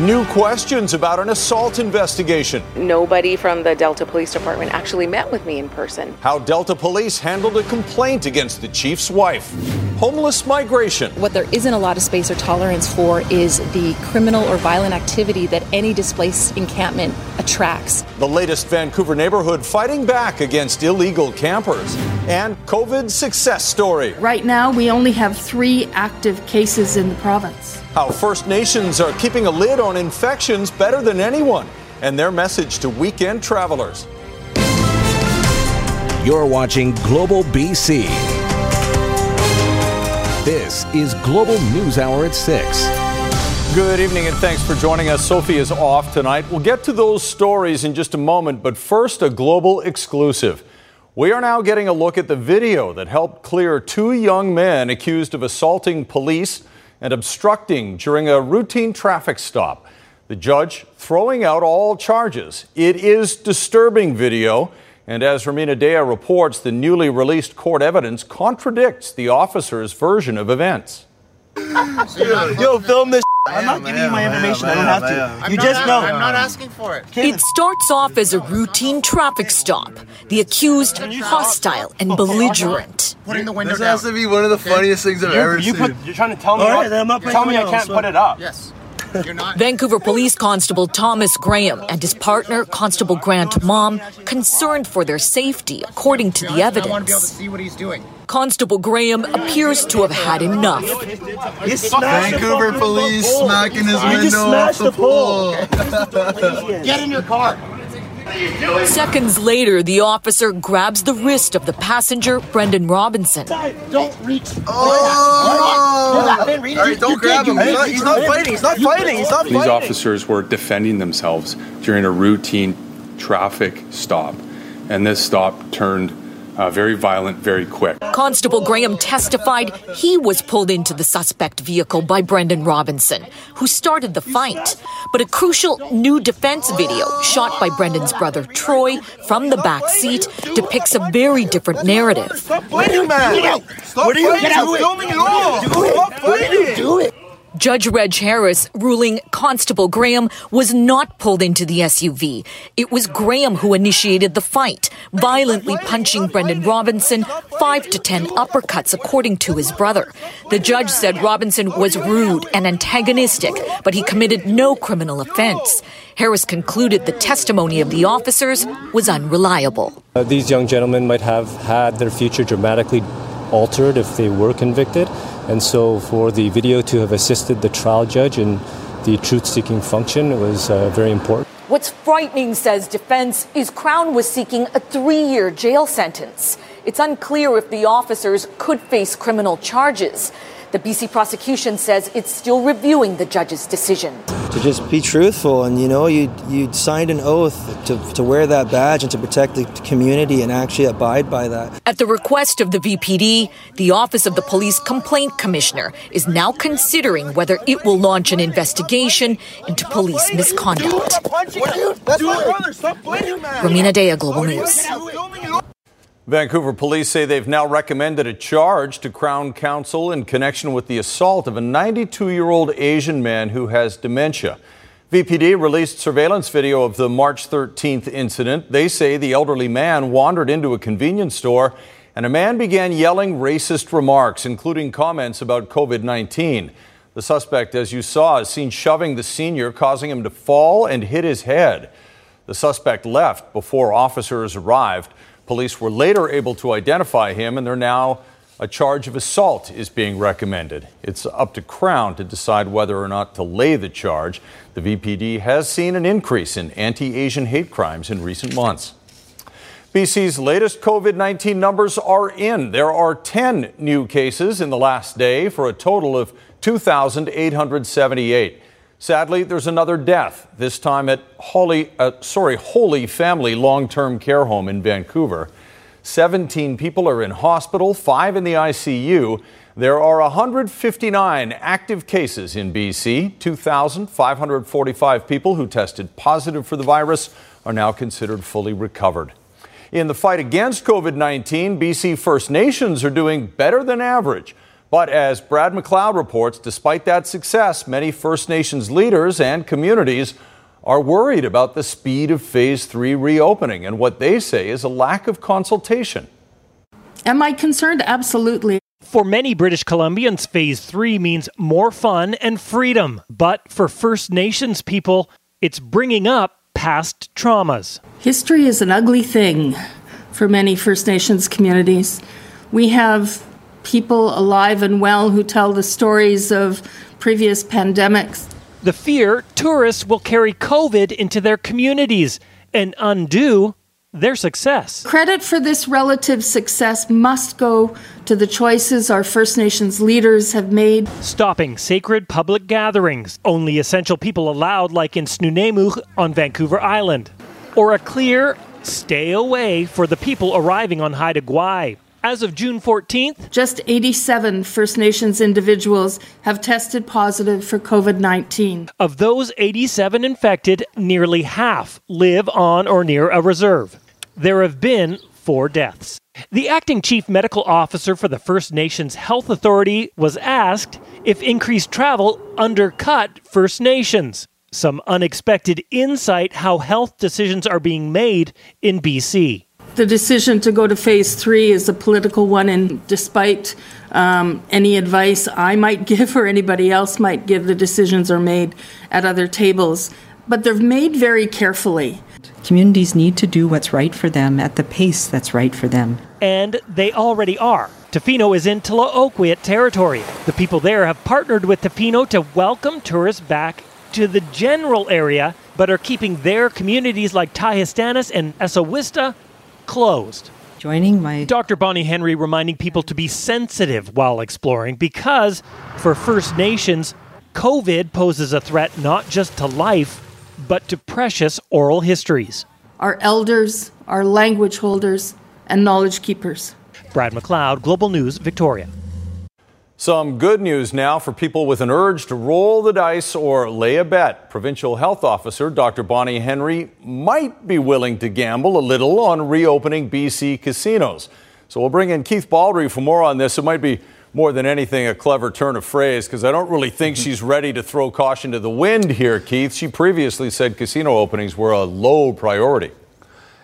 New questions about an assault investigation. Nobody from the Delta Police Department actually met with me in person. How Delta Police handled a complaint against the chief's wife. Homeless migration. What there isn't a lot of space or tolerance for is the criminal or violent activity that any displaced encampment attracts. The latest Vancouver neighborhood fighting back against illegal campers. And COVID success story. Right now, we only have three active cases in the province. How First Nations are keeping a lid on infections better than anyone. And their message to weekend travelers. You're watching Global BC. This is Global News Hour at 6. Good evening and thanks for joining us. Sophie is off tonight. We'll get to those stories in just a moment, but first, a global exclusive. We are now getting a look at the video that helped clear two young men accused of assaulting police and obstructing during a routine traffic stop. The judge throwing out all charges. It is disturbing video. And as Rumina Daya reports, the newly released court evidence contradicts the officer's version of events. Yo, film this. I'm not giving you my information. I don't have to. You just know. I'm not asking for it. It starts off as a routine traffic stop. The accused hostile and belligerent. Putting the window This down. has to be one of the funniest things I've You, ever you seen. put, you're trying to tell me. All right, then I'm not tell me I can't so- put it up. Yes. You're not. Vancouver Police Constable Thomas Graham and his partner, Constable Grant Mom, concerned for their safety, according to the I want to be able to evidence. see what he's doing. Constable Graham appears to have had enough. You smashed the Vancouver police pole. smacking his You just window off smashed the the pole. pole. Get in your car. Seconds later, the officer grabs the wrist of the passenger, Brendan Robinson. Don't reach. Oh! I didn't read it. All right, don't grab him. He's not, he's not fighting. He's not fighting. He's not These officers were defending themselves during a routine traffic stop, and this stop turned uh, very violent very quick. Constable Graham testified he was pulled into the suspect vehicle by Brendan Robinson, who started the fight. But a crucial new defense video shot by Brendan's brother Troy from the back seat depicts a very different narrative. Stop fighting, man. Stop What are you fighting. doing? Stop filming it all. Stop fighting. Do it. Judge Reg Harris ruling Constable Graham was not pulled into the SUV. It was Graham who initiated the fight, violently punching Brendan Robinson five to ten uppercuts, according to his brother. The judge said Robinson was rude and antagonistic, but he committed no criminal offense. Harris concluded the testimony of the officers was unreliable. Uh, these young gentlemen might have had their future dramatically altered if they were convicted. And so, for the video to have assisted the trial judge in the truth seeking function it was uh, very important. What's frightening, says defense, is Crown was seeking a three year jail sentence. It's unclear if the officers could face criminal charges. The BC prosecution says it's still reviewing the judge's decision. to just be truthful and you know you you signed an oath to, to wear that badge and to protect the community and actually abide by that At the request of the VPD, the Office of the Police Complaint Commissioner is now considering whether it will launch an investigation into police misconduct. That's my brother. Stop fighting, man. Rumina Daya, Global News. Vancouver police say they've now recommended a charge to Crown Counsel in connection with the assault of a 92 year old Asian man who has dementia. VPD released surveillance video of the March 13th incident. They say the elderly man wandered into a convenience store and a man began yelling racist remarks, including comments about COVID 19. The suspect, as you saw, is seen shoving the senior, causing him to fall and hit his head. The suspect left before officers arrived. Police were later able to identify him, and they're now a charge of assault is being recommended. It's up to Crown to decide whether or not to lay the charge. The VPD has seen an increase in anti Asian hate crimes in recent months. BC's latest COVID 19 numbers are in. There are 10 new cases in the last day for a total of 2,878. Sadly, there's another death, this time at Holy, uh, sorry, Holy Family Long Term Care Home in Vancouver. 17 people are in hospital, five in the ICU. There are 159 active cases in BC. 2,545 people who tested positive for the virus are now considered fully recovered. In the fight against COVID 19, BC First Nations are doing better than average. But as Brad McLeod reports, despite that success, many First Nations leaders and communities are worried about the speed of Phase 3 reopening and what they say is a lack of consultation. Am I concerned? Absolutely. For many British Columbians, Phase 3 means more fun and freedom. But for First Nations people, it's bringing up past traumas. History is an ugly thing for many First Nations communities. We have people alive and well who tell the stories of previous pandemics. The fear tourists will carry COVID into their communities and undo their success. Credit for this relative success must go to the choices our First Nations leaders have made. Stopping sacred public gatherings, only essential people allowed, like in Snuneymuxw on Vancouver Island. Or a clear stay away for the people arriving on Haida Gwaii. As of June 14th, just 87 First Nations individuals have tested positive for COVID 19. Of those 87 infected, nearly half live on or near a reserve. There have been four deaths. The acting chief medical officer for the First Nations Health Authority was asked if increased travel undercut First Nations. Some unexpected insight how health decisions are being made in BC the decision to go to phase three is a political one, and despite um, any advice I might give or anybody else might give, the decisions are made at other tables. But they're made very carefully. Communities need to do what's right for them at the pace that's right for them. And they already are. Tofino is in Tla-o-qui-aht territory. The people there have partnered with Tofino to welcome tourists back to the general area, but are keeping their communities like Ty-Histanis and Esowista closed. Joining my Dr. Bonnie Henry reminding people to be sensitive while exploring because for First Nations, COVID poses a threat not just to life, but to precious oral histories. Our elders, our language holders, and knowledge keepers. Brad McLeod, Global News, Victoria. Some good news now for people with an urge to roll the dice or lay a bet. Provincial Health Officer Dr. Bonnie Henry might be willing to gamble a little on reopening BC casinos. So we'll bring in Keith Baldrey for more on this. It might be more than anything a clever turn of phrase because I don't really think she's ready to throw caution to the wind here, Keith. She previously said casino openings were a low priority.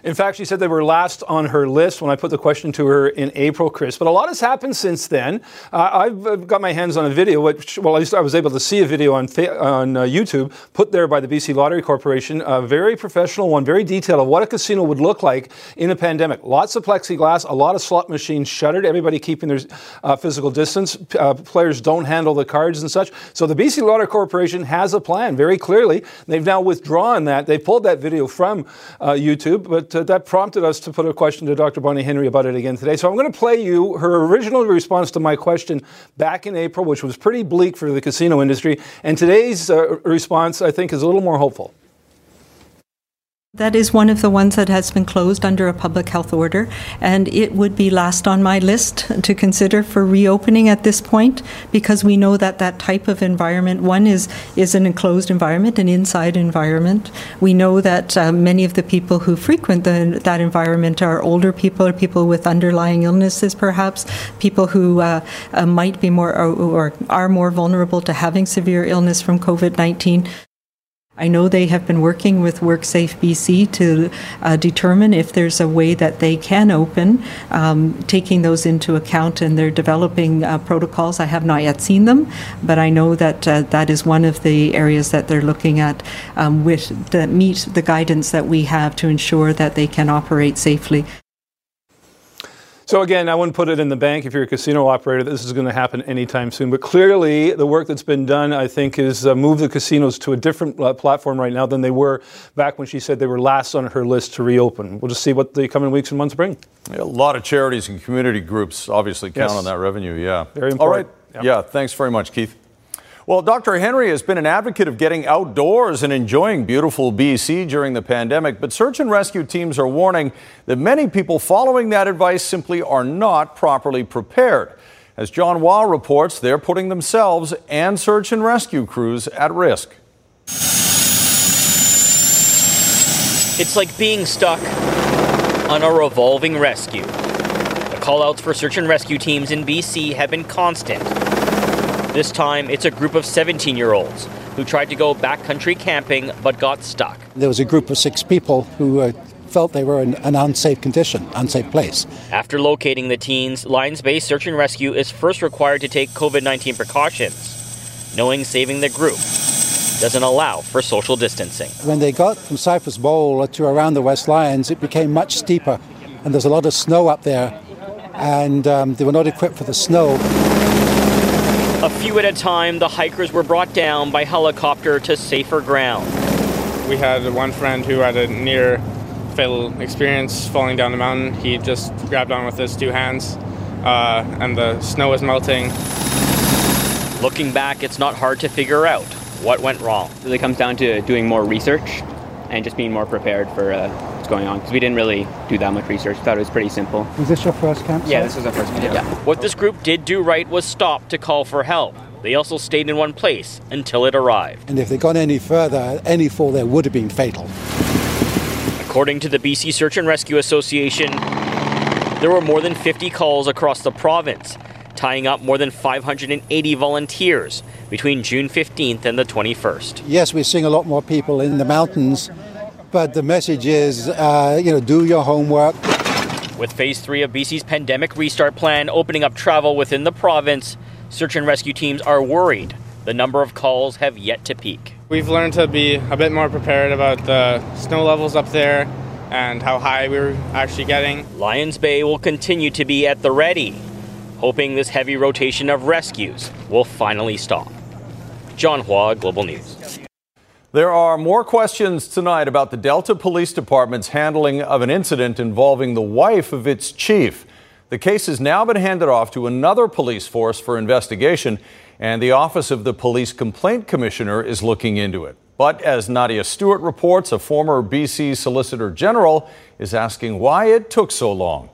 In fact, she said they were last on her list when I put the question to her in April, Chris. But a lot has happened since then. Uh, I've got my hands on a video, which, well, at least I was able to see a video on, on uh, YouTube put there by the BC Lottery Corporation, a very professional one, very detailed of what a casino would look like in a pandemic. Lots of plexiglass, a lot of slot machines shuttered, everybody keeping their uh, physical distance. Uh, players don't handle the cards and such. So the BC Lottery Corporation has a plan very clearly. They've now withdrawn that. They pulled that video from uh, YouTube, but uh, that prompted us to put a question to Dr. Bonnie Henry about it again today. So I'm going to play you her original response to my question back in April, which was pretty bleak for the casino industry. And today's uh, response, I think, is a little more hopeful. That is one of the ones that has been closed under a public health order, and it would be last on my list to consider for reopening at this point because we know that that type of environment, one is, is an enclosed environment, an inside environment. We know that uh, many of the people who frequent the, that environment are older people or people with underlying illnesses, perhaps, people who uh, uh, might be more or, or are more vulnerable to having severe illness from COVID 19. I know they have been working with WorkSafe BC to uh, determine if there's a way that they can open, um, taking those into account, and they're developing uh, protocols. I have not yet seen them, but I know that uh, that is one of the areas that they're looking at um, with that meet the guidance that we have to ensure that they can operate safely. So again, I wouldn't put it in the bank if you're a casino operator that this is going to happen anytime soon. But clearly, the work that's been done, I think, is uh, move the casinos to a different uh, platform right now than they were back when she said they were last on her list to reopen. We'll just see what the coming weeks and months bring. Yeah, a lot of charities and community groups obviously count yes. on that revenue. Yeah, very important. All right. Yeah. yeah. Thanks very much, Keith. Well, Dr. Henry has been an advocate of getting outdoors and enjoying beautiful BC during the pandemic, but search and rescue teams are warning that many people following that advice simply are not properly prepared. As John Hua reports, they're putting themselves and search and rescue crews at risk. It's like being stuck on a revolving rescue. The callouts for search and rescue teams in BC have been constant. This time, it's a group of 17 year olds who tried to go backcountry camping but got stuck. There was a group of six people who uh, felt they were in an unsafe condition, unsafe place. After locating the teens, Lions Bay Search and Rescue is first required to take COVID 19 precautions, knowing saving the group doesn't allow for social distancing. When they got from Cypress Bowl to around the West Lions, it became much steeper, and there's a lot of snow up there, and um, they were not equipped for the snow. A few at a time, the hikers were brought down by helicopter to safer ground. We had one friend who had a near fatal experience falling down the mountain. He just grabbed on with his two hands, uh, and the snow was melting. Looking back, it's not hard to figure out what went wrong. It really comes down to doing more research and just being more prepared for uh, what's going on because we didn't really do that much research. Thought it was pretty simple. Was this your first camp? Yeah, this was our first camp. Yeah. What this group did do right was stop to call for help. They also stayed in one place until it arrived. And if they'd gone any further, any fall there would have been fatal. According to the BC Search and Rescue Association, there were more than 50 calls across the province, tying up more than 580 volunteers between June 15th and the 21st. Yes, we're seeing a lot more people in the mountains, but the message is, uh, you know, do your homework. With phase three of BC's pandemic restart plan opening up travel within the province, search and rescue teams are worried the number of calls have yet to peak. We've learned to be a bit more prepared about the snow levels up there and how high we were actually getting. Lions Bay will continue to be at the ready, hoping this heavy rotation of rescues will finally stop. John Hua, Global News. There are more questions tonight about the Delta Police Department's handling of an incident involving the wife of its chief. The case has now been handed off to another police force for investigation, and the Office of the Police Complaint Commissioner is looking into it. But as Nadia Stewart reports, a former BC Solicitor General is asking why it took so long.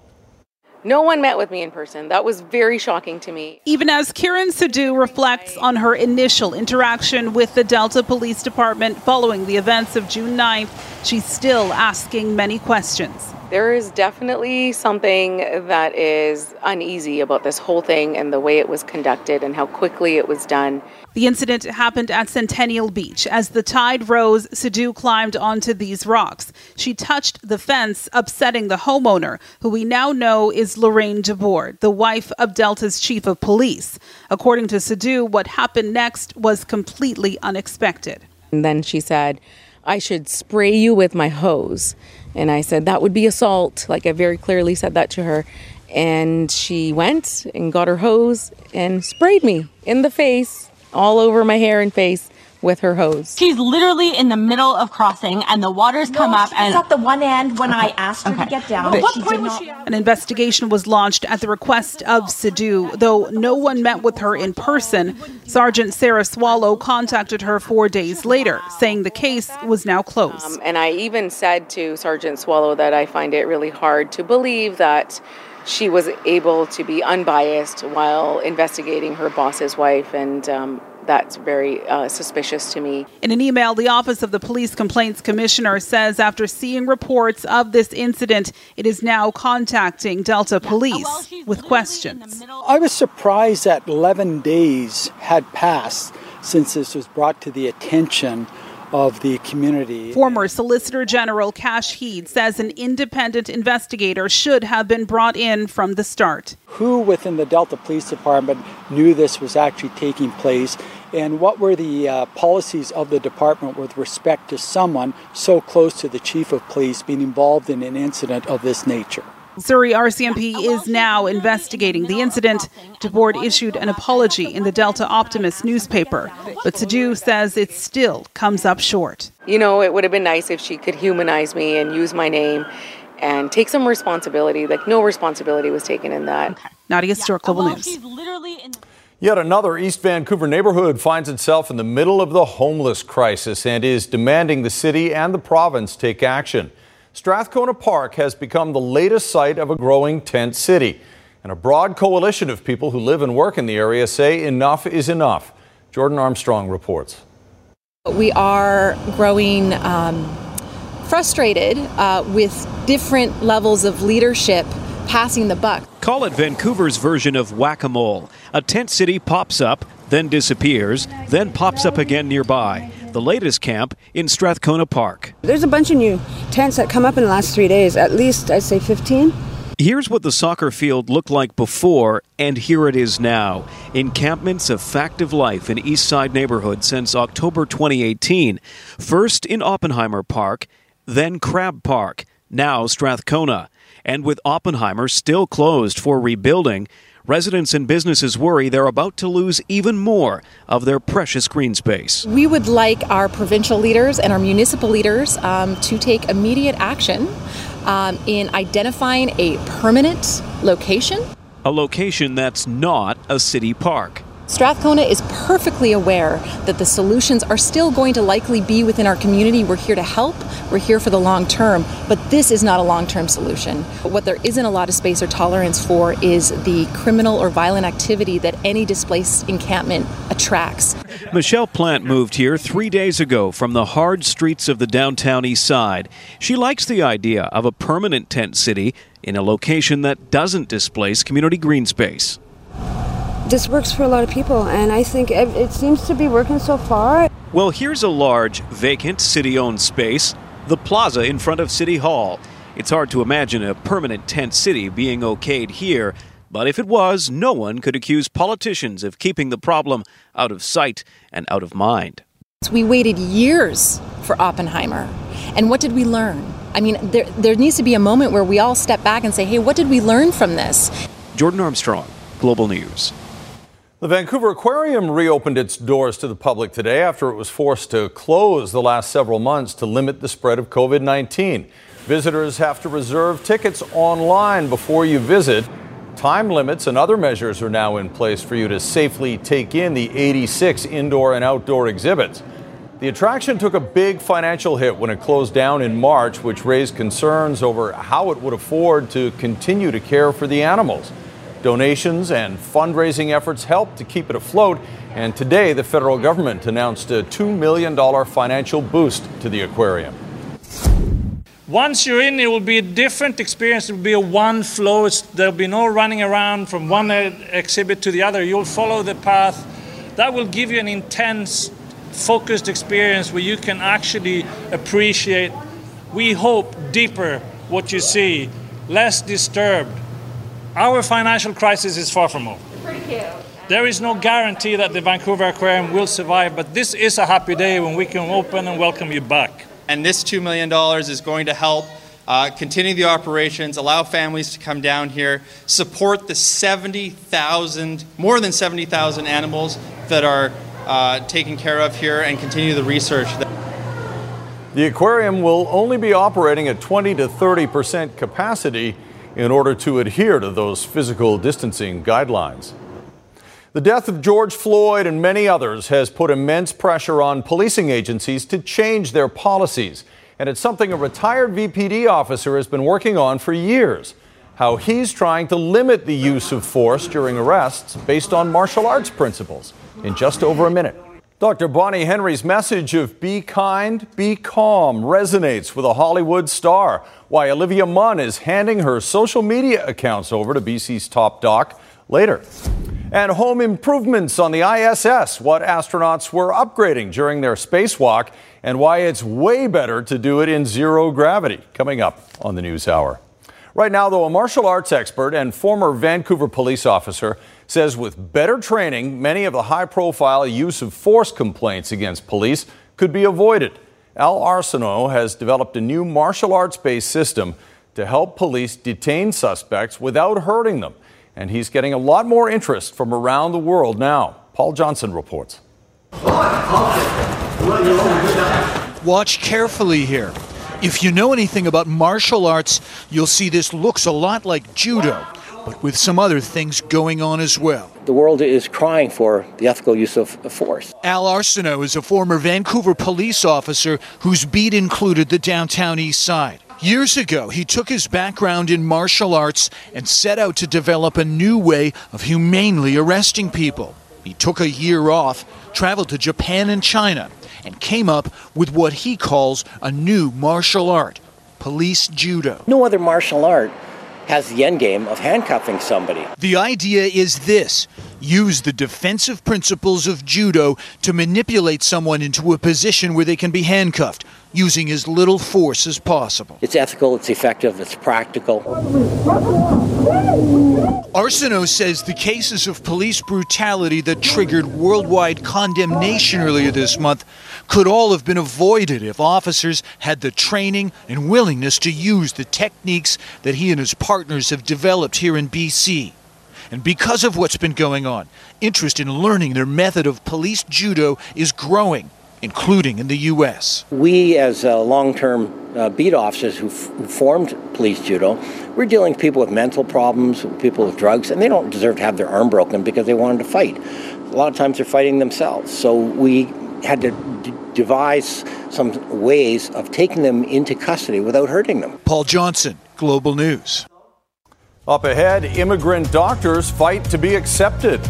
No one met with me in person. That was very shocking to me. Even as Kiran Sidhu reflects on her initial interaction with the Delta Police Department following the events of June 9th, she's still asking many questions. There is definitely something that is uneasy about this whole thing and the way it was conducted and how quickly it was done. The incident happened at Centennial Beach. As the tide rose, Sidhu climbed onto these rocks. She touched the fence, upsetting the homeowner, who we now know is Lorraine Dubord, the wife of Delta's chief of police. According to Sidhu, what happened next was completely unexpected. And then she said, I should spray you with my hose. And I said, that would be assault. Like I very clearly said that to her. And she went and got her hose and sprayed me in the face, all over my hair and face with her hose. She's literally in the middle of crossing and the water's no, come up she's and at the one end when I asked her Okay. to get down. But but what point was not. she An investigation was launched at the request of Sidhu, though no one met with her in person. Sergeant Sarah Swallow contacted her four days later, saying the case was now closed. Um, and I even said to Sergeant Swallow that I find it really hard to believe that she was able to be unbiased while investigating her boss's wife. And um, that's very uh, suspicious to me. In an email, the Office of the Police Complaints Commissioner says after seeing reports of this incident, it is now contacting Delta Police with questions. I was surprised that 11 days had passed since this was brought to the attention of the community. Former Solicitor General Kash Heed says an independent investigator should have been brought in from the start. Who within the Delta Police Department knew this was actually taking place? And what were the uh, policies of the department with respect to someone so close to the chief of police being involved in an incident of this nature? Surrey RCMP is now investigating the incident. Dubord issued an apology in the Delta Optimist newspaper, but Sidhu says it still comes up short. You know, it would have been nice if she could humanize me and use my name and take some responsibility. Like, no responsibility was taken in that. Nadia Stewart, Global News. Yet another East Vancouver neighborhood finds itself in the middle of the homeless crisis and is demanding the city and the province take action. Strathcona Park has become the latest site of a growing tent city. And a broad coalition of people who live and work in the area say enough is enough. Jordan Armstrong reports. We are growing um, frustrated uh, with different levels of leadership passing the buck. Call it Vancouver's version of whack a mole. A tent city pops up, then disappears, then pops up again nearby. The latest camp in Strathcona Park. There's a bunch of new tents that come up in the last three days, at least I'd say 15. Here's what the soccer field looked like before, and here it is now. Encampments of fact of life in East Side neighborhood since October 2018. First in Oppenheimer Park, then Crab Park, now Strathcona. And with Oppenheimer still closed for rebuilding, residents and businesses worry they're about to lose even more of their precious green space. We would like our provincial leaders and our municipal leaders um, to take immediate action um, in identifying a permanent location. A location that's not a city park. Strathcona is perfectly aware that the solutions are still going to likely be within our community. We're here to help, we're here for the long term, but this is not a long term solution. What there isn't a lot of space or tolerance for is the criminal or violent activity that any displaced encampment attracts. Michelle Plant moved here three days ago from the hard streets of the downtown east side. She likes the idea of a permanent tent city in a location that doesn't displace community green space this works for a lot of people, and I think it, it seems to be working so far. Well, here's a large, vacant, city owned space the plaza in front of City Hall. It's hard to imagine a permanent tent city being okayed here, but if it was, no one could accuse politicians of keeping the problem out of sight and out of mind. We waited years for Oppenheimer. And what did we learn? I mean, there, there needs to be a moment where we all step back and say, hey, what did we learn from this? Jordan Armstrong, Global News. The Vancouver Aquarium reopened its doors to the public today after it was forced to close the last several months to limit the spread of COVID 19. Visitors have to reserve tickets online before you visit. Time limits and other measures are now in place for you to safely take in the 86 indoor and outdoor exhibits. The attraction took a big financial hit when it closed down in March, which raised concerns over how it would afford to continue to care for the animals. Donations and fundraising efforts helped to keep it afloat, and today the federal government announced a $2 million financial boost to the aquarium. Once you're in, it will be a different experience. It will be a one flow. It's, there'll be no running around from one exhibit to the other. You'll follow the path. That will give you an intense, focused experience where you can actually appreciate, we hope, deeper what you see, less disturbed our financial crisis is far from over. There is no guarantee that the Vancouver Aquarium will survive, but this is a happy day when we can open and welcome you back. And this $2 million is going to help uh, continue the operations, allow families to come down here, support the 70,000, more than 70,000 animals that are uh, taken care of here, and continue the research. The aquarium will only be operating at 20 to 30 percent capacity in order to adhere to those physical distancing guidelines. The death of George Floyd and many others has put immense pressure on policing agencies to change their policies. And it's something a retired VPD officer has been working on for years. How he's trying to limit the use of force during arrests based on martial arts principles in just over a minute. Dr. Bonnie Henry's message of be kind, be calm resonates with a Hollywood star. Why Olivia Munn is handing her social media accounts over to BC's top doc later. And home improvements on the ISS, what astronauts were upgrading during their spacewalk, and why it's way better to do it in zero gravity. Coming up on the News Hour. Right now, though, a martial arts expert and former Vancouver police officer says with better training, many of the high profile use of force complaints against police could be avoided. Al Arsenault has developed a new martial arts based system to help police detain suspects without hurting them. And he's getting a lot more interest from around the world now. Paul Johnson reports. Watch carefully here. If you know anything about martial arts, you'll see this looks a lot like judo but with some other things going on as well. The world is crying for the ethical use of force. Al Arsenault is a former Vancouver police officer whose beat included the downtown east side. Years ago, he took his background in martial arts and set out to develop a new way of humanely arresting people. He took a year off, traveled to Japan and China, and came up with what he calls a new martial art police judo. No other martial art has the end game of handcuffing somebody. The idea is this use the defensive principles of judo to manipulate someone into a position where they can be handcuffed, using as little force as possible. It's ethical, it's effective, it's practical. Arsenault says the cases of police brutality that triggered worldwide condemnation earlier this month could all have been avoided if officers had the training and willingness to use the techniques that he and his partners have developed here in BC. And because of what's been going on, interest in learning their method of police judo is growing, including in the U.S. We, as uh, long term uh, beat officers who, f- who formed police judo, we're dealing with people with mental problems, people with drugs, and they don't deserve to have their arm broken because they wanted to fight. A lot of times they're fighting themselves. So we had to d- devise some ways of taking them into custody without hurting them. Paul Johnson, Global News. Up ahead, immigrant doctors fight to be accepted.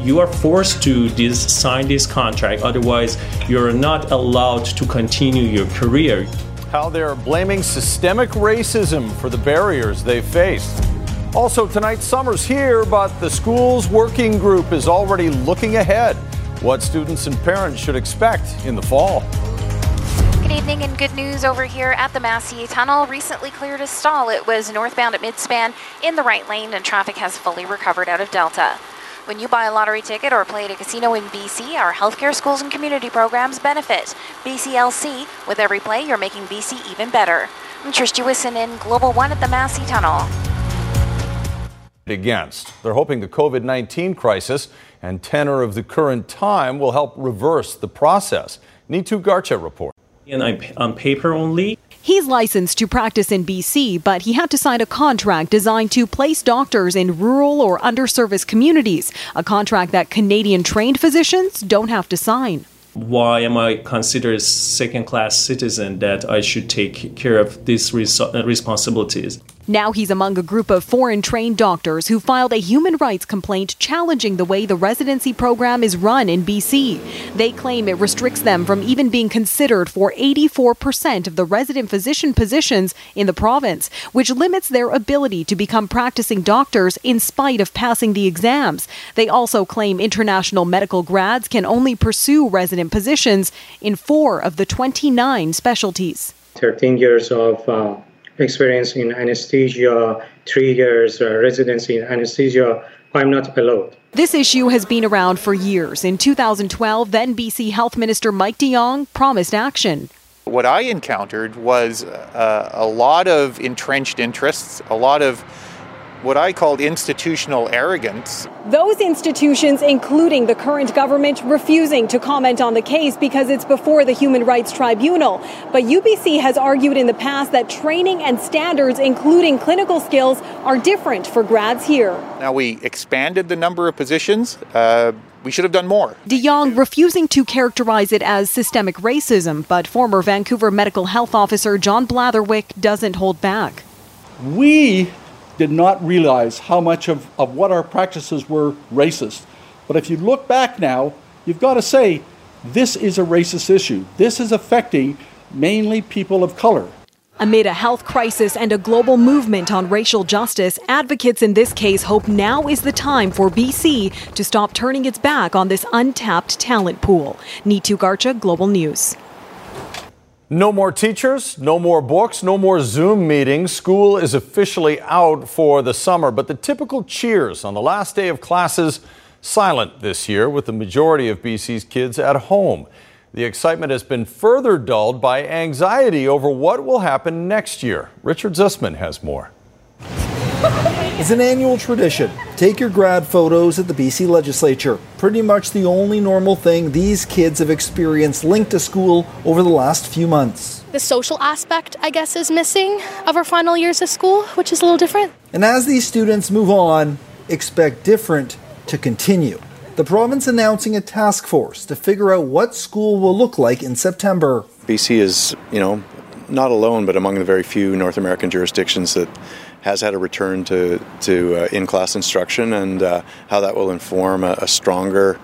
You are forced to this, sign this contract, otherwise, you're not allowed to continue your career. How they're blaming systemic racism for the barriers they face. Also, tonight, summer's here, but the school's working group is already looking ahead. What students and parents should expect in the fall. Good evening and good news over here at the Massey Tunnel. Recently cleared a stall. It was northbound at midspan in the right lane, and traffic has fully recovered out of Delta. When you buy a lottery ticket or play at a casino in BC, our healthcare, schools, and community programs benefit. BCLC, with every play, you're making BC even better. I'm Trish Jewison in Global One at the Massey Tunnel. Against. They're hoping the COVID 19 crisis and tenor of the current time will help reverse the process. Neetu Garcha report. And I'm on paper only. He's licensed to practice in BC, but he had to sign a contract designed to place doctors in rural or underserviced communities, a contract that Canadian trained physicians don't have to sign. Why am I considered a second class citizen that I should take care of these res- uh, responsibilities? Now he's among a group of foreign trained doctors who filed a human rights complaint challenging the way the residency program is run in BC. They claim it restricts them from even being considered for 84% of the resident physician positions in the province, which limits their ability to become practicing doctors in spite of passing the exams. They also claim international medical grads can only pursue resident positions in four of the 29 specialties. 13 years of uh experience in anesthesia, three years uh, residency in anesthesia, I'm not allowed. This issue has been around for years. In 2012, then BC Health Minister Mike de Jong promised action. What I encountered was uh, a lot of entrenched interests, a lot of what I called institutional arrogance. Those institutions, including the current government, refusing to comment on the case because it's before the Human Rights Tribunal. But UBC has argued in the past that training and standards, including clinical skills, are different for grads here. Now, we expanded the number of positions. Uh, we should have done more. De Jong refusing to characterize it as systemic racism, but former Vancouver medical health officer John Blatherwick doesn't hold back. We did not realize how much of, of what our practices were racist. But if you look back now, you've got to say this is a racist issue. This is affecting mainly people of color. Amid a health crisis and a global movement on racial justice, advocates in this case hope now is the time for BC to stop turning its back on this untapped talent pool. Neetu Garcha, Global News. No more teachers, no more books, no more Zoom meetings. School is officially out for the summer, but the typical cheers on the last day of classes silent this year with the majority of BC's kids at home. The excitement has been further dulled by anxiety over what will happen next year. Richard Zussman has more. is an annual tradition. Take your grad photos at the BC legislature. Pretty much the only normal thing these kids have experienced linked to school over the last few months. The social aspect, I guess, is missing of our final years of school, which is a little different. And as these students move on, expect different to continue. The province announcing a task force to figure out what school will look like in September. BC is, you know, not alone, but among the very few North American jurisdictions that has had a return to, to uh, in class instruction, and uh, how that will inform a, a stronger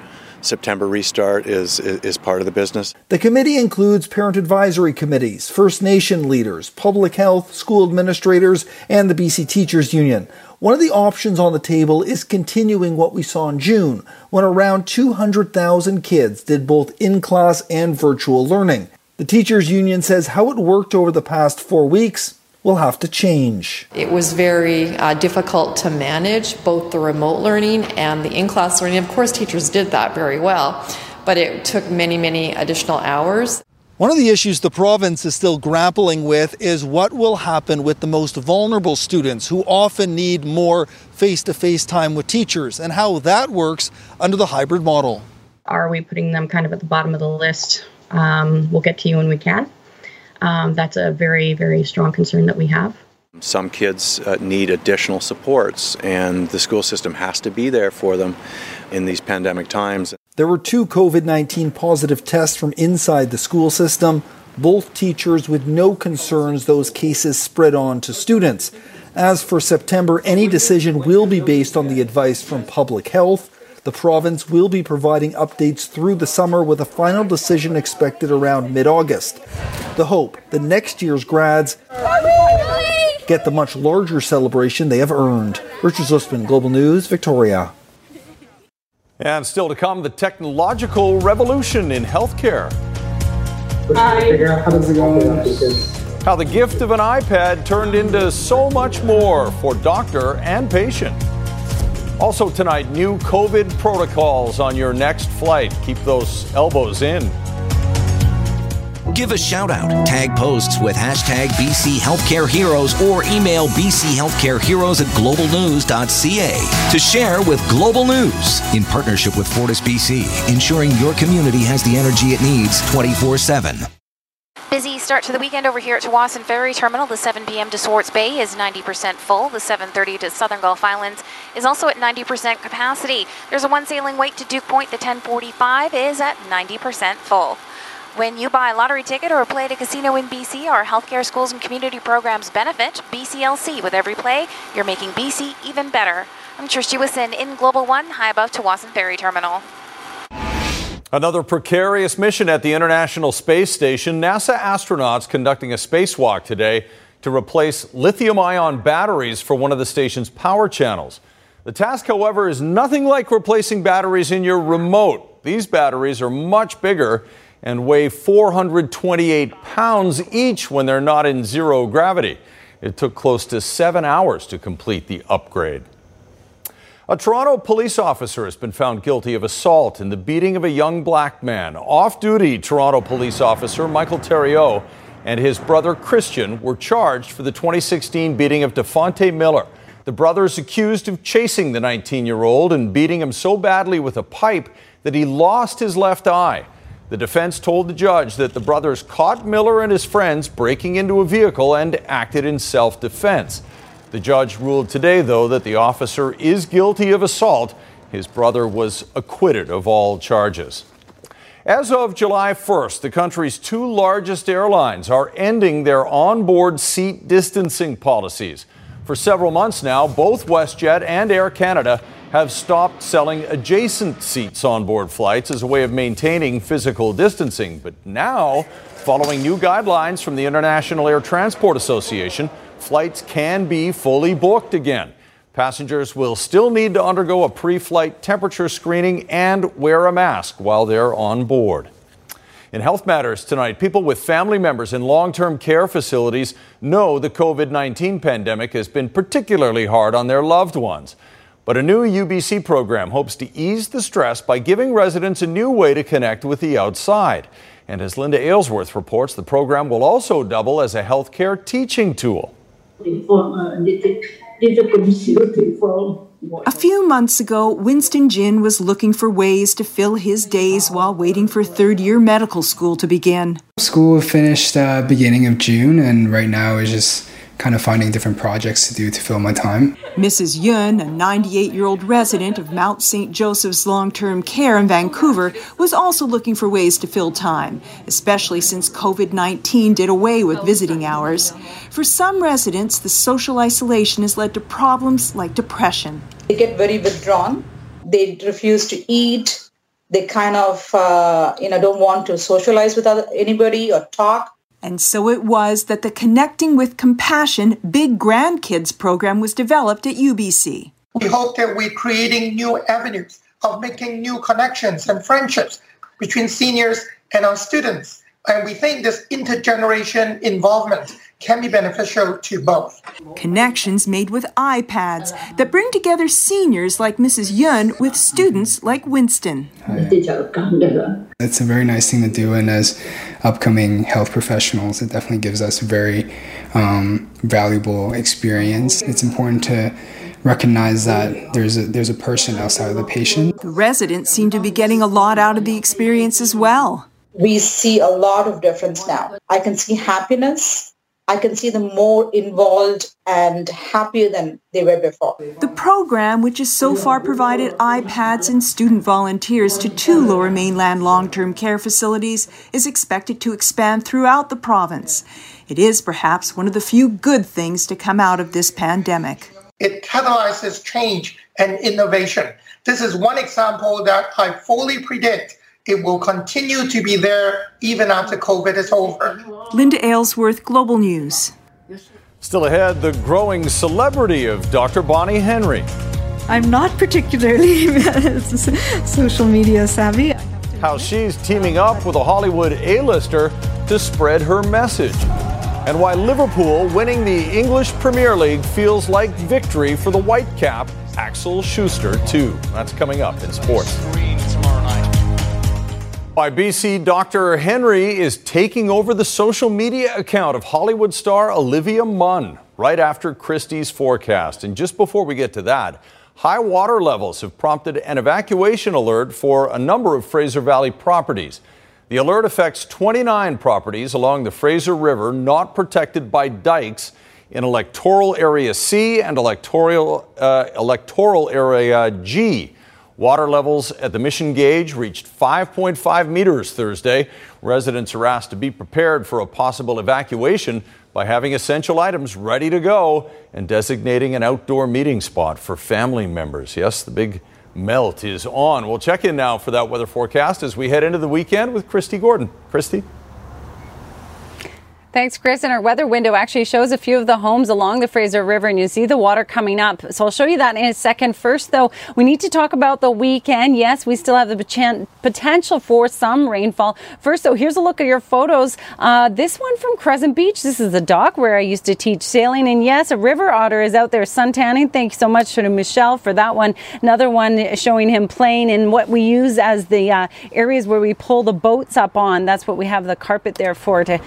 September restart is, is, is part of the business. The committee includes parent advisory committees, First Nation leaders, public health, school administrators, and the BC Teachers Union. One of the options on the table is continuing what we saw in June, when around 200,000 kids did both in class and virtual learning. The Teachers Union says how it worked over the past four weeks will have to change. It was very uh, difficult to manage both the remote learning and the in class learning. Of course, teachers did that very well, but it took many, many additional hours. One of the issues the province is still grappling with is what will happen with the most vulnerable students who often need more face to face time with teachers and how that works under the hybrid model. Are we putting them kind of at the bottom of the list um, we'll get to you when we can. Um, that's a very, very strong concern that we have. Some kids uh, need additional supports, and the school system has to be there for them in these pandemic times. There were two COVID 19 positive tests from inside the school system, both teachers with no concerns those cases spread on to students. As for September, any decision will be based on the advice from public health. The province will be providing updates through the summer with a final decision expected around mid August. The hope the next year's grads get the much larger celebration they have earned. Richard Zussman, Global News, Victoria. And still to come, the technological revolution in healthcare. How the gift of an iPad turned into so much more for doctor and patient. Also, tonight, new COVID protocols on your next flight. Keep those elbows in. Give a shout out. Tag posts with hashtag BC Healthcare Heroes or email BC Healthcare Heroes at globalnews.ca to share with Global News in partnership with Fortis BC, ensuring your community has the energy it needs 24 7. Start to the weekend over here at Tsawwassen Ferry Terminal. The 7 p.m. to Swartz Bay is 90% full. The 7:30 to Southern Gulf Islands is also at 90% capacity. There's a one sailing wait to Duke Point. The 1045 is at 90% full. When you buy a lottery ticket or play at a casino in BC, our healthcare schools and community programs benefit. BCLC. With every play, you're making BC even better. I'm Trish Jewison in Global One, high above Tsawwassen Ferry Terminal. Another precarious mission at the International Space Station. NASA astronauts conducting a spacewalk today to replace lithium ion batteries for one of the station's power channels. The task, however, is nothing like replacing batteries in your remote. These batteries are much bigger and weigh 428 pounds each when they're not in zero gravity. It took close to seven hours to complete the upgrade. A Toronto police officer has been found guilty of assault in the beating of a young black man. Off duty Toronto police officer Michael Theriault and his brother Christian were charged for the 2016 beating of Dafonte Miller. The brother is accused of chasing the 19 year old and beating him so badly with a pipe that he lost his left eye. The defense told the judge that the brothers caught Miller and his friends breaking into a vehicle and acted in self defense. The judge ruled today, though, that the officer is guilty of assault. His brother was acquitted of all charges. As of July 1st, the country's two largest airlines are ending their onboard seat distancing policies. For several months now, both WestJet and Air Canada have stopped selling adjacent seats on board flights as a way of maintaining physical distancing. But now, following new guidelines from the International Air Transport Association, flights can be fully booked again. Passengers will still need to undergo a pre flight temperature screening and wear a mask while they're on board. In Health Matters tonight, people with family members in long term care facilities know the COVID 19 pandemic has been particularly hard on their loved ones. But a new UBC program hopes to ease the stress by giving residents a new way to connect with the outside. And as Linda Aylesworth reports, the program will also double as a healthcare teaching tool. A few months ago, Winston Jin was looking for ways to fill his days while waiting for third year medical school to begin. School finished uh, beginning of June, and right now is just kind of finding different projects to do to fill my time. Mrs. Yun, a 98 year old resident of Mount St. Joseph's long term care in Vancouver, was also looking for ways to fill time, especially since COVID 19 did away with visiting hours. For some residents, the social isolation has led to problems like depression. They get very withdrawn, they refuse to eat. They kind of, uh, you know, don't want to socialize with other, anybody or talk. And so it was that the Connecting with Compassion Big Grandkids program was developed at UBC. We hope that we're creating new avenues of making new connections and friendships between seniors and our students. And we think this intergeneration involvement can be beneficial to both. Connections made with iPads that bring together seniors like Mrs. Yun with students like Winston. It's a very nice thing to do, and as upcoming health professionals, it definitely gives us very um, valuable experience. It's important to recognize that there's a, there's a person outside of the patient. The residents seem to be getting a lot out of the experience as well. We see a lot of difference now. I can see happiness. I can see them more involved and happier than they were before. The program, which has so far provided iPads and student volunteers to two lower mainland long term care facilities, is expected to expand throughout the province. It is perhaps one of the few good things to come out of this pandemic. It catalyzes change and innovation. This is one example that I fully predict it will continue to be there even after COVID is over. Linda Aylesworth, Global News. Still ahead, the growing celebrity of Dr. Bonnie Henry. I'm not particularly social media savvy. How she's teaming up with a Hollywood A-lister to spread her message. And why Liverpool winning the English Premier League feels like victory for the Whitecap, Axel Schuster, too. That's coming up in sports. Why BC Dr. Henry is taking over the social media account of Hollywood star Olivia Munn right after Kristi's forecast. And just before we get to that, high water levels have prompted an evacuation alert for a number of Fraser Valley properties. The alert affects 29 properties along the Fraser River not protected by dikes in electoral area C and electoral, uh, electoral area G. Water levels at the Mission Gauge reached 5.5 meters Thursday. Residents are asked to be prepared for a possible evacuation by having essential items ready to go and designating an outdoor meeting spot for family members. Yes, the big melt is on. We'll check in now for that weather forecast as we head into the weekend with Kristi Gordon. Kristi? Thanks, Chris. And our weather window actually shows a few of the homes along the Fraser River, and you see the water coming up. So I'll show you that in a second. First, though, we need to talk about the weekend. Yes, we still have the potential for some rainfall. First, though, here's a look at your photos. Uh, this one from Crescent Beach. This is the dock where I used to teach sailing. And yes, a river otter is out there suntanning. Thank you so much to Michelle for that one. Another one showing him playing in what we use as the uh, areas where we pull the boats up on. That's what we have the carpet there for to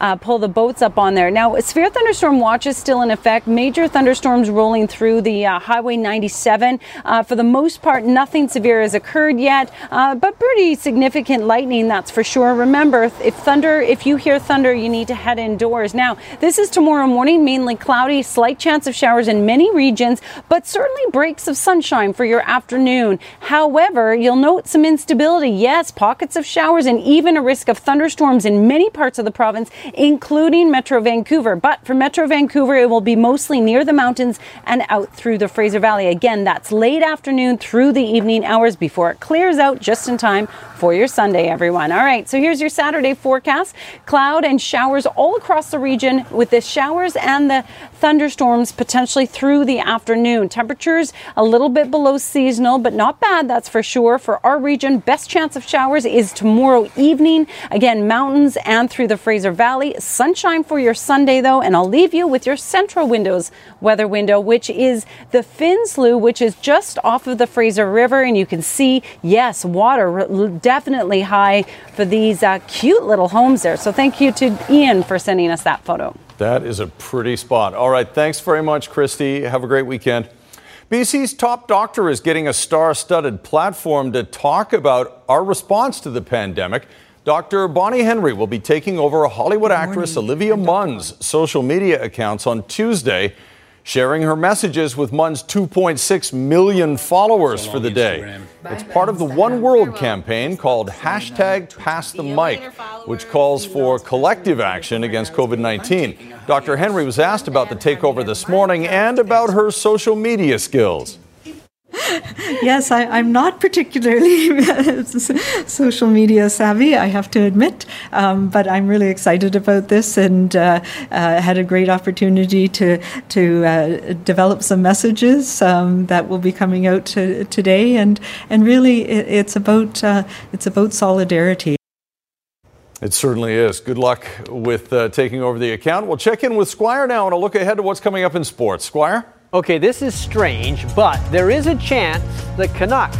uh, pull the boats up on there. Now, severe thunderstorm watch is still in effect. Major thunderstorms rolling through the uh, Highway 97. Uh, for the most part, nothing severe has occurred yet, uh, but pretty significant lightning, that's for sure. Remember, if thunder, if you hear thunder, you need to head indoors. Now, this is tomorrow morning, mainly cloudy, slight chance of showers in many regions, but certainly breaks of sunshine for your afternoon. However, you'll note some instability. Yes, pockets of showers and even a risk of thunderstorms in many parts of the province including Metro Vancouver. But for Metro Vancouver, it will be mostly near the mountains and out through the Fraser Valley. Again, that's late afternoon through the evening hours before it clears out just in time for your Sunday, everyone. All right, so here's your Saturday forecast cloud and showers all across the region with the showers and the thunderstorms potentially through the afternoon. Temperatures a little bit below seasonal, but not bad, that's for sure. For our region, best chance of showers is tomorrow evening. Again, mountains and through the Fraser Valley. Sunshine for your Sunday, though, and I'll leave you with your central windows weather window, which is the Finn Slough, which is just off of the Fraser River. And you can see, yes, water definitely high for these uh, cute little homes there. So thank you to Ian for sending us that photo. That is a pretty spot. All right, thanks very much, Kristi. Have a great weekend. BC's top doctor is getting a star studded platform to talk about our response to the pandemic. Dr. Bonnie Henry will be taking over Hollywood actress Olivia Munn's social media accounts on Tuesday, sharing her messages with Munn's 2.6 million followers for the day. It's part of the One World campaign called hashtag Pass the Mic, which calls for collective action against COVID 19. Dr. Henry was asked about the takeover this morning and about her social media skills. Yes, I, am not particularly social media savvy, I have to admit, um, but I'm really excited about this and uh, uh, had a great opportunity to to uh, develop some messages um, that will be coming out to, today, and and really it, it's about uh, it's about solidarity. It certainly is. Good luck with uh, taking over the account. We'll check in with Squire now and a look ahead to what's coming up in sports. Squire? Okay, this is strange, but there is a chance the Canucks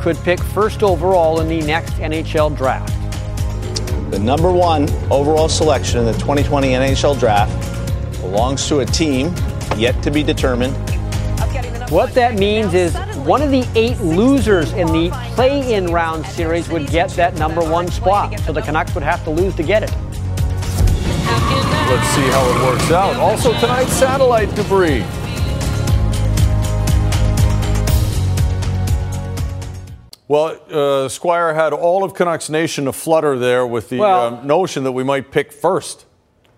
could pick first overall in the next NHL draft. The number one overall selection in the 2020 NHL draft belongs to a team yet to be determined. What that means is one of the eight losers in the play in round series would get that number one spot. So the Canucks would have to lose to get it. Let's see how it works out. Also, tonight, satellite debris. Well, uh, Squire had all of Canucks Nation aflutter there with the well, uh, notion that we might pick first.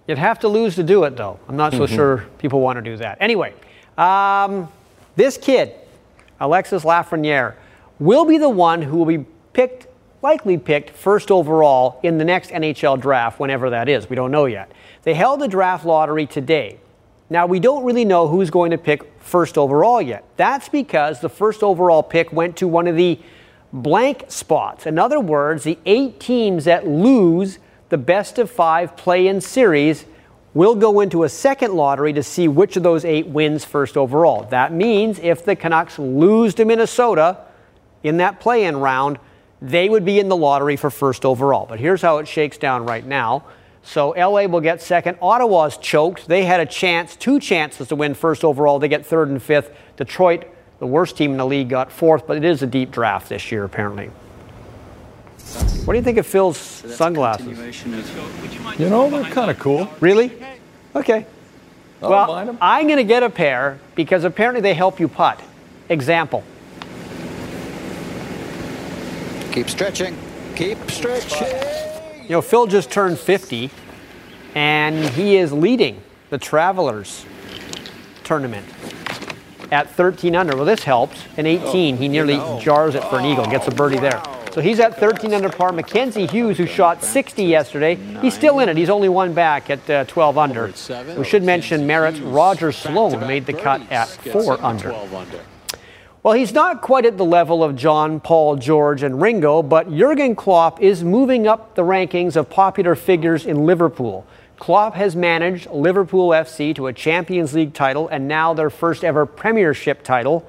You'd have to lose to do it, though. I'm not so mm-hmm. sure people want to do that. Anyway, um, this kid, Alexis Lafreniere, will be the one who will be picked, likely picked first overall in the next NHL draft, whenever that is. We don't know yet. They held the draft lottery today. Now, we don't really know who's going to pick first overall yet. That's because the first overall pick went to one of the blank spots. In other words, the eight teams that lose the best of five play in series will go into a second lottery to see which of those eight wins first overall. That means if the Canucks lose to Minnesota in that play in round, they would be in the lottery for first overall. But here's how it shakes down right now. So LA will get second. Ottawa's choked. They had a chance, two chances to win first overall. They get third and fifth. Detroit, the worst team in the league, got fourth, but it is a deep draft this year, apparently. What do you think of Phil's so sunglasses? You know, they're kind of cool. Really? Okay. well, I'm going to get a pair because apparently they help you putt. Example. Keep stretching. Keep stretching. You know, Phil just turned 50 and he is leading the Travelers tournament at 13 under. Well, this helps. In 18, he nearly jars it for an eagle, gets a birdie there. So he's at 13 under par. Mackenzie Hughes, who shot 60 yesterday, he's still in it. He's only one back at uh, 12 under. We should mention Merritt's Roger Sloan made the cut at 4 under. Well, he's not quite at the level of John, Paul, George, and Ringo, but Jurgen Klopp is moving up the rankings of popular figures in Liverpool. Klopp has managed Liverpool FC to a Champions League title and now their first ever Premiership title.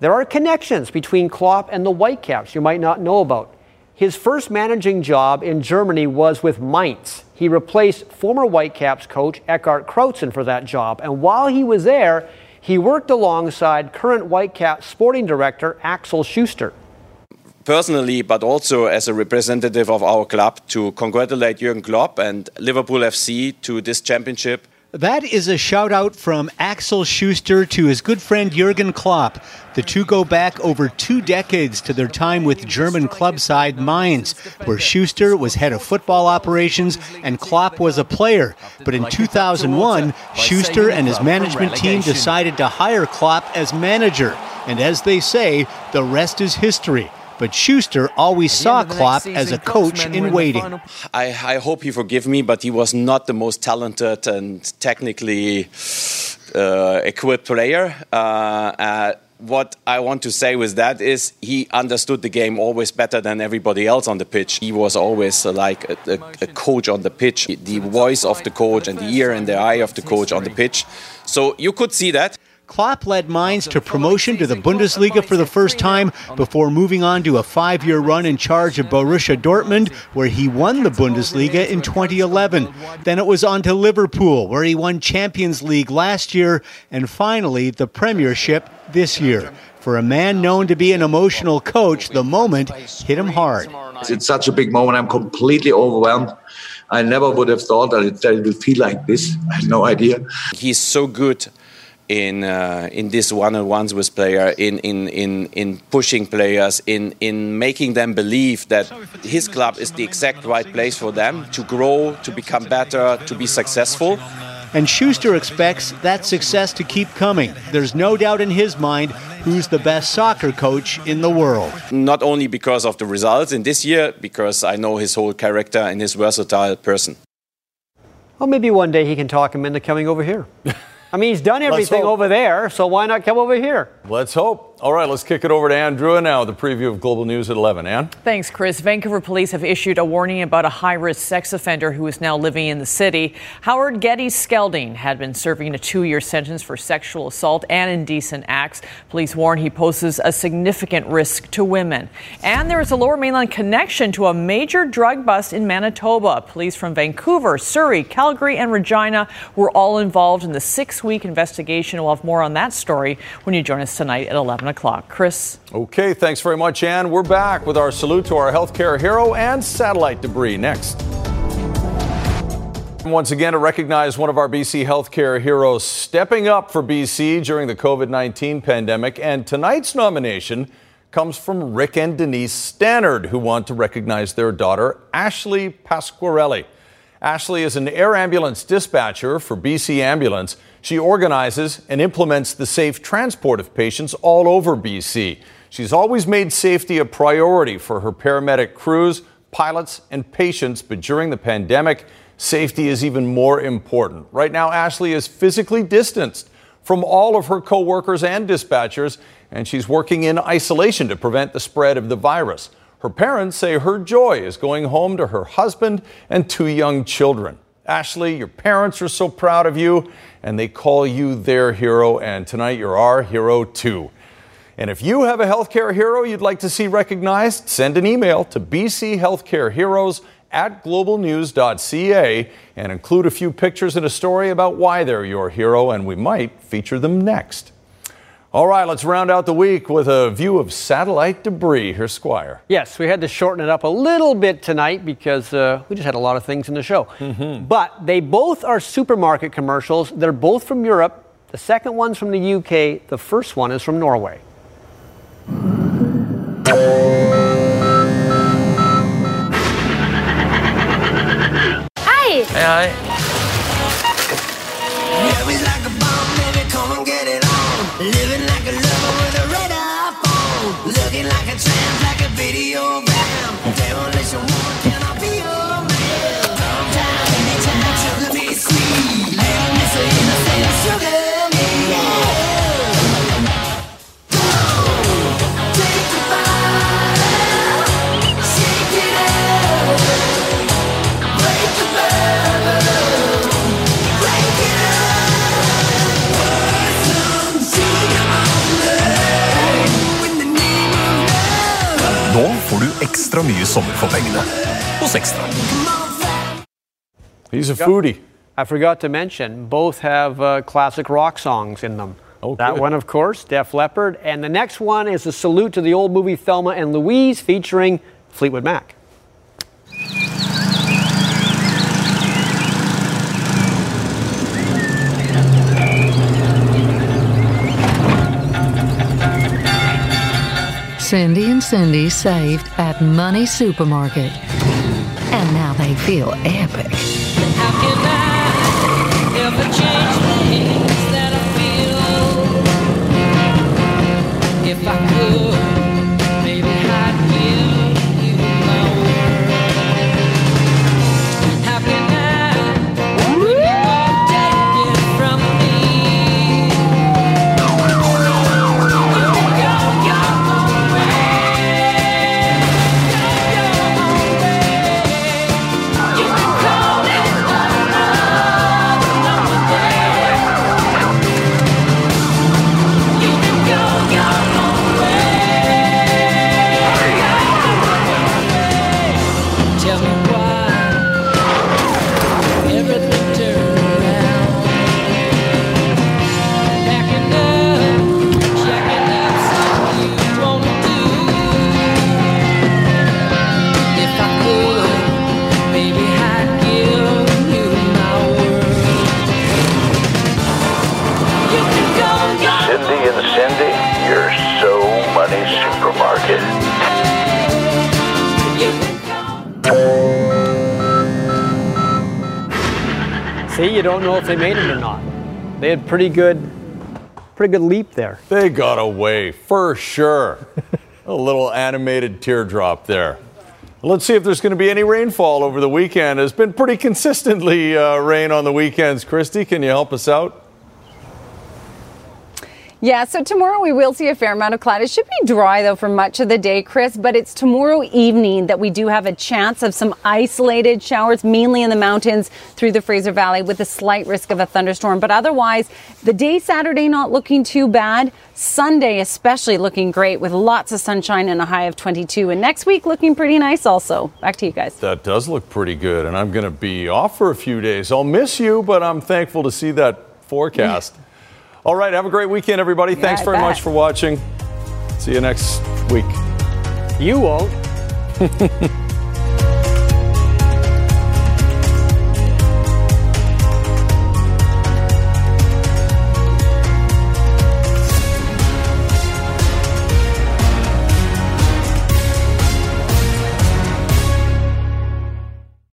There are connections between Klopp and the Whitecaps you might not know about. His first managing job in Germany was with Mainz. He replaced former Whitecaps coach Eckhard Krautzun for that job, and while he was there, he worked alongside current Whitecaps sporting director Axel Schuster. Personally, but also as a representative of our club, to congratulate Jurgen Klopp and Liverpool FC to this championship that is a shout out from Axel Schuster to his good friend Jurgen Klopp. The two go back over two decades to their time with German club side Mainz, where Schuster was head of football operations and Klopp was a player. But in 2001, Schuster and his management team decided to hire Klopp as manager. And as they say, the rest is history but Schuster always saw Klopp as a coach in waiting. I, I, hope he forgive me, but he was not the most talented and technically uh, equipped player. Uh, uh, what I want to say with that is he understood the game always better than everybody else on the pitch. He was always uh, like a, a, a, coach on the pitch, the voice of the coach and the ear and the eye of the coach on the pitch. So you could see that. Klopp led Mainz to promotion to the Bundesliga for the first time before moving on to a five year run in charge of Borussia Dortmund, where he won the Bundesliga in 2011. Then it was on to Liverpool, where he won Champions League last year, and finally the Premiership this year. For a man known to be an emotional coach, the moment hit him hard. It's such a big moment. I'm completely overwhelmed. I never would have thought that it, that it would feel like this. I had no idea. He's so good in uh, in this one-on-ones with player, in in in in pushing players, in in making them believe that his club is the exact right place for them to grow, to become better, to be successful. And Schuster expects that success to keep coming. There's no doubt in his mind who's the best soccer coach in the world. Not only because of the results in this year, because I know his whole character and his versatile person. Well, maybe one day he can talk him into coming over here. I mean, he's done everything over there, so why not come over here? Let's hope. All right, let's kick it over to Anne Drewa now, the preview of Global News at 11. Anne? Thanks, Chris. Vancouver police have issued a warning about a high risk sex offender who is now living in the city. Howard Getty Skelding had been serving a two year sentence for sexual assault and indecent acts. Police warn he poses a significant risk to women. And there is a lower mainland connection to a major drug bust in Manitoba. Police from Vancouver, Surrey, Calgary, and Regina were all involved in the six week investigation. We'll have more on that story when you join us tonight at 11 o'clock. Chris? Okay, thanks very much, Anne. We're back with our salute to our healthcare hero and satellite debris next. Once again, to recognize one of our BC healthcare heroes stepping up for BC during the COVID 19 pandemic. And tonight's nomination comes from Rick and Denise Stannard, who want to recognize their daughter, Ashley Pasquarelli. Ashley is an air ambulance dispatcher for BC Ambulance. She organizes and implements the safe transport of patients all over BC. She's always made safety a priority for her paramedic crews, pilots, and patients, but during the pandemic, safety is even more important. Right now, Ashley is physically distanced from all of her coworkers and dispatchers, and she's working in isolation to prevent the spread of the virus. Her parents say her joy is going home to her husband and two young children. Ashley, your parents are so proud of you, and they call you their hero, and tonight you're our hero too. And if you have a healthcare hero you'd like to see recognized, send an email to bchealthcareheroes at globalnews.ca and include a few pictures and a story about why they're your hero, and we might feature them next. All right, let's round out the week with a view of satellite debris. Here's Squire. Yes, we had to shorten it up a little bit tonight because uh, we just had a lot of things in the show. Mm-hmm. But they both are supermarket commercials. They're both from Europe. The second one's from the UK. The first one is from Norway. Hi. Hey, hi. Ekstra mye sommer for pengene hos Ekstra. He's a foodie. I forgot to mention, both have uh, classic rock songs in them. Oh, that good. one, of course, Def Leppard. And the next one is a salute to the old movie Thelma and Louise featuring Fleetwood Mac. Cindy and Cindy saved Money Supermarket. And now they feel epic. Your So Money Supermarket. See, you don't know if they made it or not. They had pretty good, pretty good leap there. They got away for sure. A little animated teardrop there. Let's see if there's going to be any rainfall over the weekend. It's been pretty consistently uh, rain on the weekends. Kristi, can you help us out? Yeah, so tomorrow we will see a fair amount of cloud. It should be dry though for much of the day, Chris, but it's tomorrow evening that we do have a chance of some isolated showers, mainly in the mountains through the Fraser Valley with a slight risk of a thunderstorm. But otherwise, the day Saturday not looking too bad. Sunday especially looking great with lots of sunshine and a high of 22. And next week looking pretty nice also. Back to you guys. That does look pretty good, and I'm going to be off for a few days. I'll miss you, but I'm thankful to see that forecast. All right, have a great weekend, everybody. Yeah, Thanks I very bet. much for watching. See you next week. You won't.